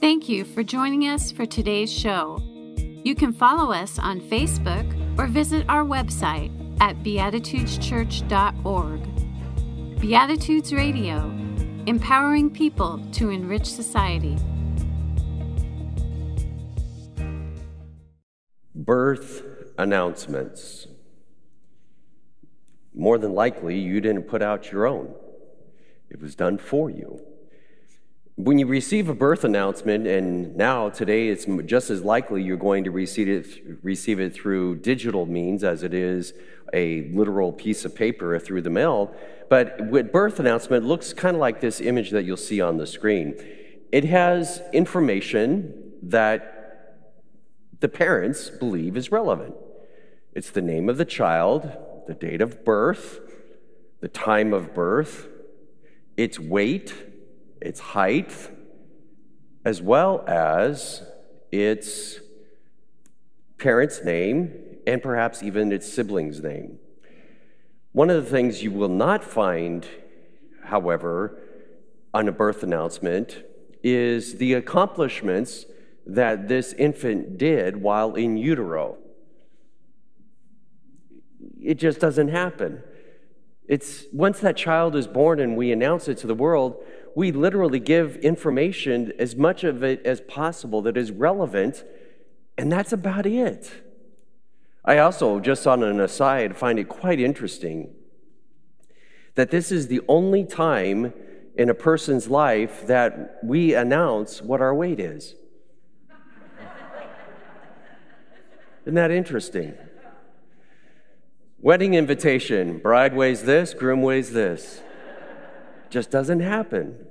Thank you for joining us for today's show. You can follow us on Facebook or visit our website at beatitudeschurch.org. Beatitudes Radio, empowering people to enrich society. Birth announcements. More than likely, you didn't put out your own, it was done for you. When you receive a birth announcement, and now today it's just as likely you're going to receive it, receive it through digital means as it is a literal piece of paper through the mail. But with birth announcement looks kind of like this image that you'll see on the screen. It has information that the parents believe is relevant. It's the name of the child, the date of birth, the time of birth, its weight, its height, as well as its parent's name and perhaps even its sibling's name. One of the things you will not find, however, on a birth announcement is the accomplishments that this infant did while in utero. It just doesn't happen. It's once that child is born and we announce it to the world, we literally give information, as much of it as possible, that is relevant, and that's about it. I also, just on an aside, find it quite interesting that this is the only time in a person's life that we announce what our weight is. Isn't that interesting? Wedding invitation bride weighs this, groom weighs this. Just doesn't happen.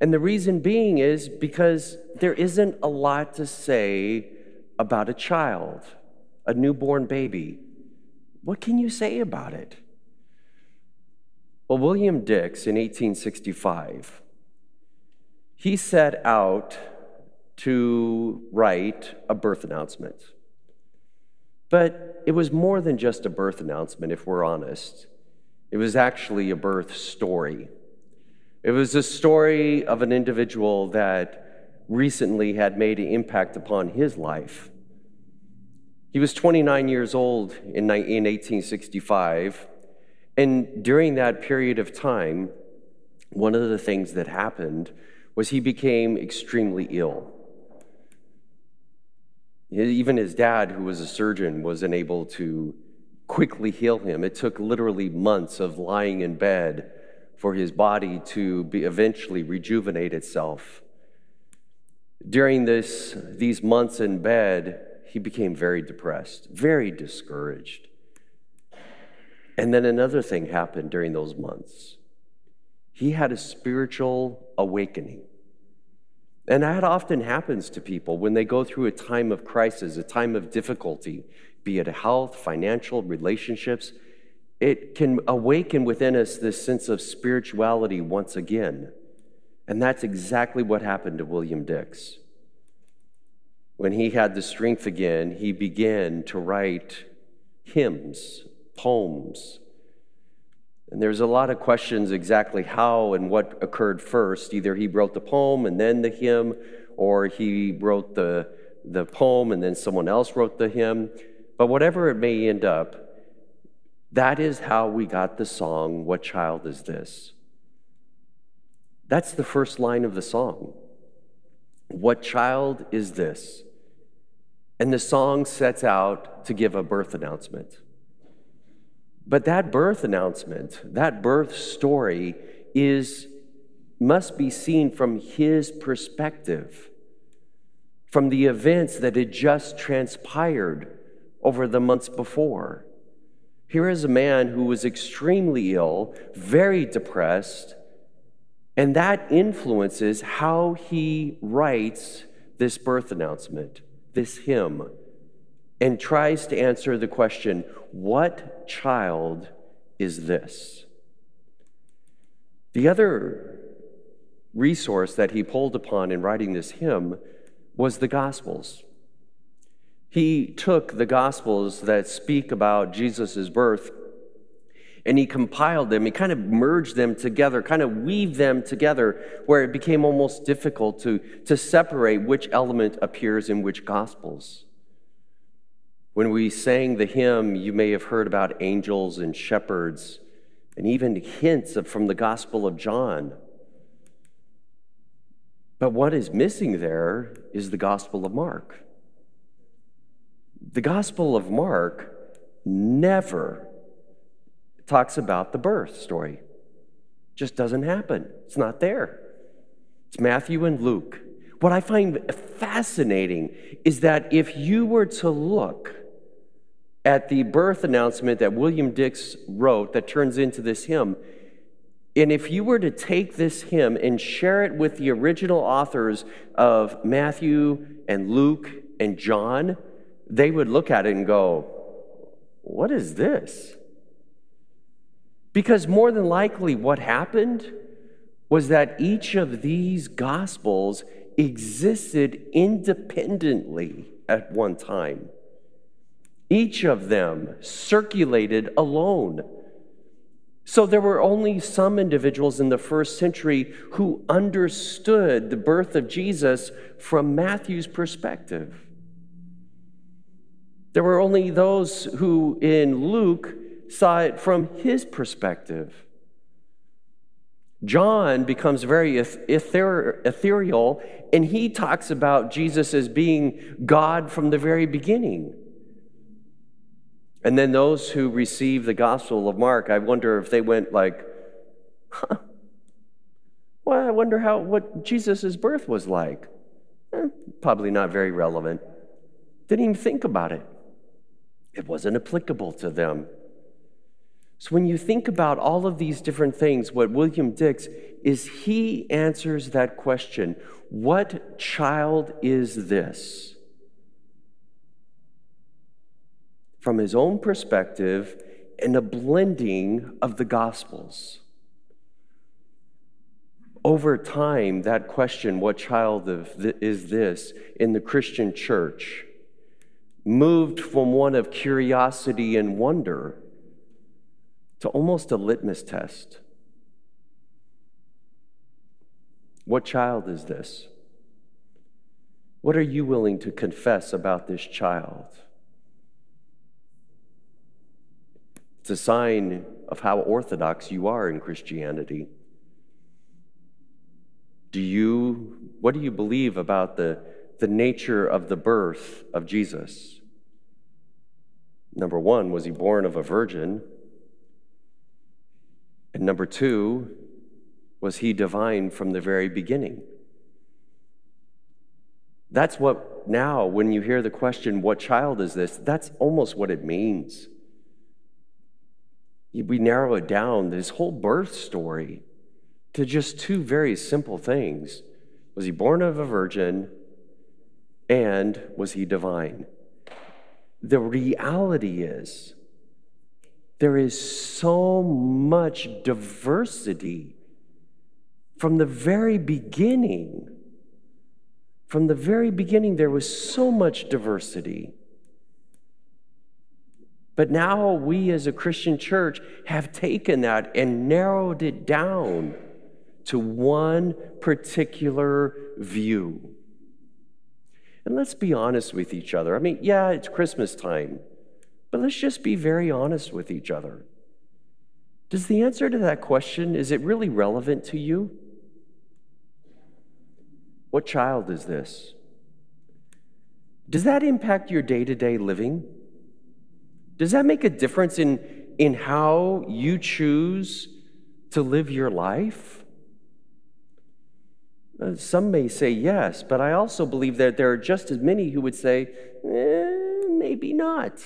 And the reason being is because there isn't a lot to say about a child, a newborn baby. What can you say about it? Well, William Dix in 1865, he set out to write a birth announcement. But it was more than just a birth announcement, if we're honest. It was actually a birth story. It was a story of an individual that recently had made an impact upon his life. He was 29 years old in 1865, and during that period of time, one of the things that happened was he became extremely ill. Even his dad, who was a surgeon, wasn't able to quickly heal him. It took literally months of lying in bed for his body to be eventually rejuvenate itself. During this, these months in bed, he became very depressed, very discouraged. And then another thing happened during those months. He had a spiritual awakening. And that often happens to people when they go through a time of crisis, a time of difficulty, be it health, financial, relationships it can awaken within us this sense of spirituality once again. And that's exactly what happened to William Dix. When he had the strength again, he began to write hymns, poems. And there's a lot of questions exactly how and what occurred first. Either he wrote the poem and then the hymn, or he wrote the, the poem and then someone else wrote the hymn. But whatever it may end up, that is how we got the song, What Child Is This? That's the first line of the song. What child is this? And the song sets out to give a birth announcement. But that birth announcement, that birth story is must be seen from his perspective, from the events that had just transpired over the months before. Here is a man who was extremely ill, very depressed, and that influences how he writes this birth announcement, this hymn, and tries to answer the question what child is this? The other resource that he pulled upon in writing this hymn was the Gospels. He took the Gospels that speak about Jesus' birth And he compiled them, he kind of merged them together, kind of weaved them together, where it became almost difficult to, to separate which element appears in which gospels. When we sang the hymn, you may have heard about angels and shepherds, and even hints of, from the Gospel of John. But what is missing there is the Gospel of Mark. The Gospel of Mark never talks about the birth story. Just doesn't happen. It's not there. It's Matthew and Luke. What I find fascinating is that if you were to look at the birth announcement that William Dix wrote that turns into this hymn, and if you were to take this hymn and share it with the original authors of Matthew and Luke and John, they would look at it and go, What is this? Because more than likely, what happened was that each of these gospels existed independently at one time. Each of them circulated alone. So there were only some individuals in the first century who understood the birth of Jesus from Matthew's perspective. There were only those who in Luke saw it from his perspective. John becomes very ethereal, and he talks about Jesus as being God from the very beginning. And then those who receive the Gospel of Mark, I wonder if they went like, huh, well, I wonder how what Jesus' birth was like. Eh, probably not very relevant. Didn't even think about it. It wasn't applicable to them. So when you think about all of these different things, what William Dix is he answers that question what child is this? From his own perspective and a blending of the Gospels. Over time, that question, what child is this in the Christian church, moved from one of curiosity and wonder to almost a litmus test. What child is this? What are you willing to confess about this child? It's a sign of how orthodox you are in Christianity. Do you, what do you believe about the, the nature of the birth of Jesus? Number one, was he born of a virgin? And number two, was he divine from the very beginning? That's what now, when you hear the question, what child is this? That's almost what it means. We narrow it down, this whole birth story, to just two very simple things. Was he born of a virgin? And was he divine? The reality is, there is so much diversity from the very beginning. From the very beginning, there was so much diversity. But now we as a Christian church have taken that and narrowed it down to one particular view. And let's be honest with each other. I mean, yeah, it's Christmas time. But let's just be very honest with each other. Does the answer to that question, is it really relevant to you? What child is this? Does that impact your day to day living? Does that make a difference in, in how you choose to live your life? Uh, some may say yes, but I also believe that there are just as many who would say, eh, maybe not.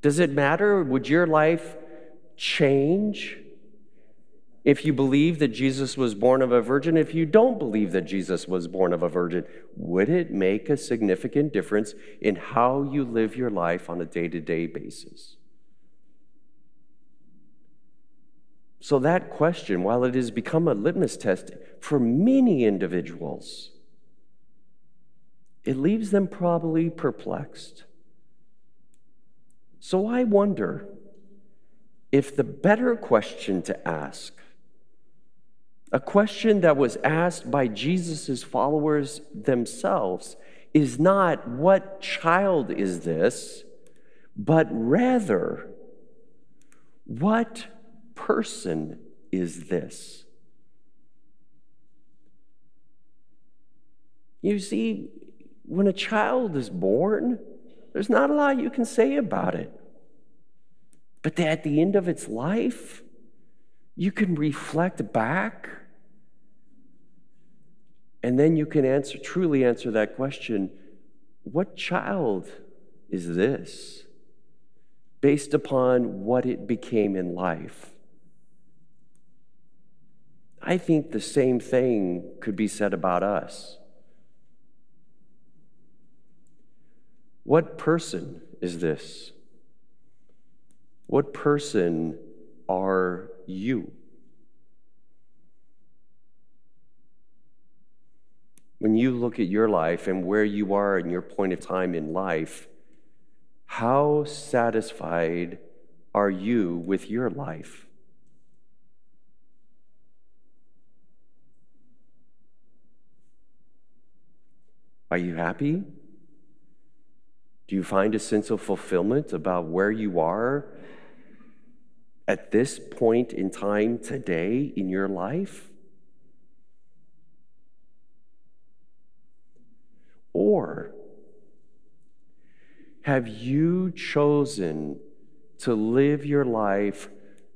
Does it matter? Would your life change if you believe that Jesus was born of a virgin? If you don't believe that Jesus was born of a virgin, would it make a significant difference in how you live your life on a day to day basis? So, that question, while it has become a litmus test for many individuals, it leaves them probably perplexed. So I wonder if the better question to ask, a question that was asked by Jesus' followers themselves, is not what child is this, but rather, what person is this? You see, when a child is born, there's not a lot you can say about it. But at the end of its life, you can reflect back and then you can answer truly answer that question what child is this based upon what it became in life i think the same thing could be said about us what person is this what person are you? When you look at your life and where you are in your point of time in life, how satisfied are you with your life? Are you happy? Do you find a sense of fulfillment about where you are at this point in time today in your life? Or have you chosen to live your life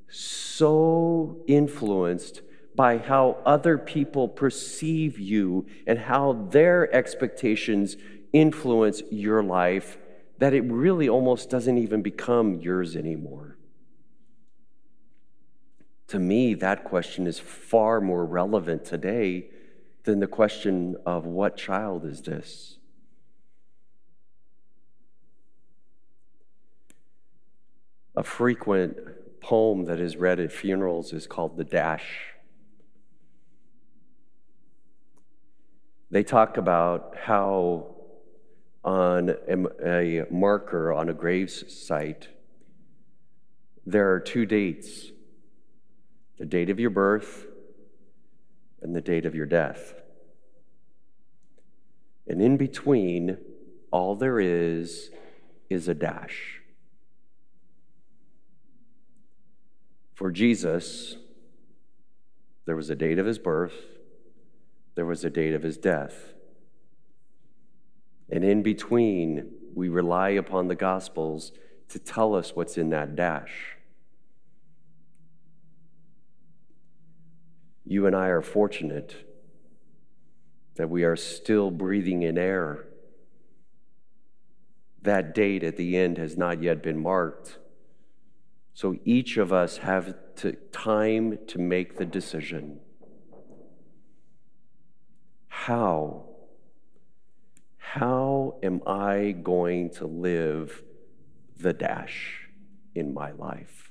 so influenced by how other people perceive you and how their expectations influence your life that it really almost doesn't even become yours anymore? To me, that question is far more relevant today than the question of what child is this? A frequent poem that is read at funerals is called The Dash. They talk about how on a marker on a grave site, there are two dates the date of your birth and the date of your death. And in between, all there is is a dash. For Jesus, there was a date of his birth, there was a date of his death. And in between, we rely upon the Gospels to tell us what's in that dash. You and I are fortunate that we are still breathing in air. That date at the end has not yet been marked. So each of us have to, time to make the decision. How? How am I going to live the dash in my life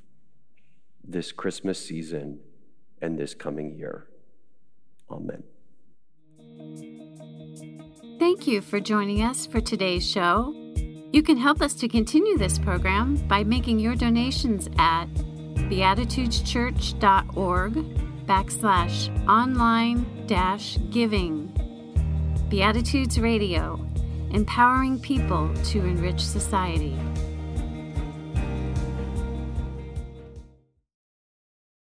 this Christmas season? and this coming year. Amen. Thank you for joining us for today's show. You can help us to continue this program by making your donations at beatitudeschurch.org backslash online dash giving. Beatitudes Radio, empowering people to enrich society.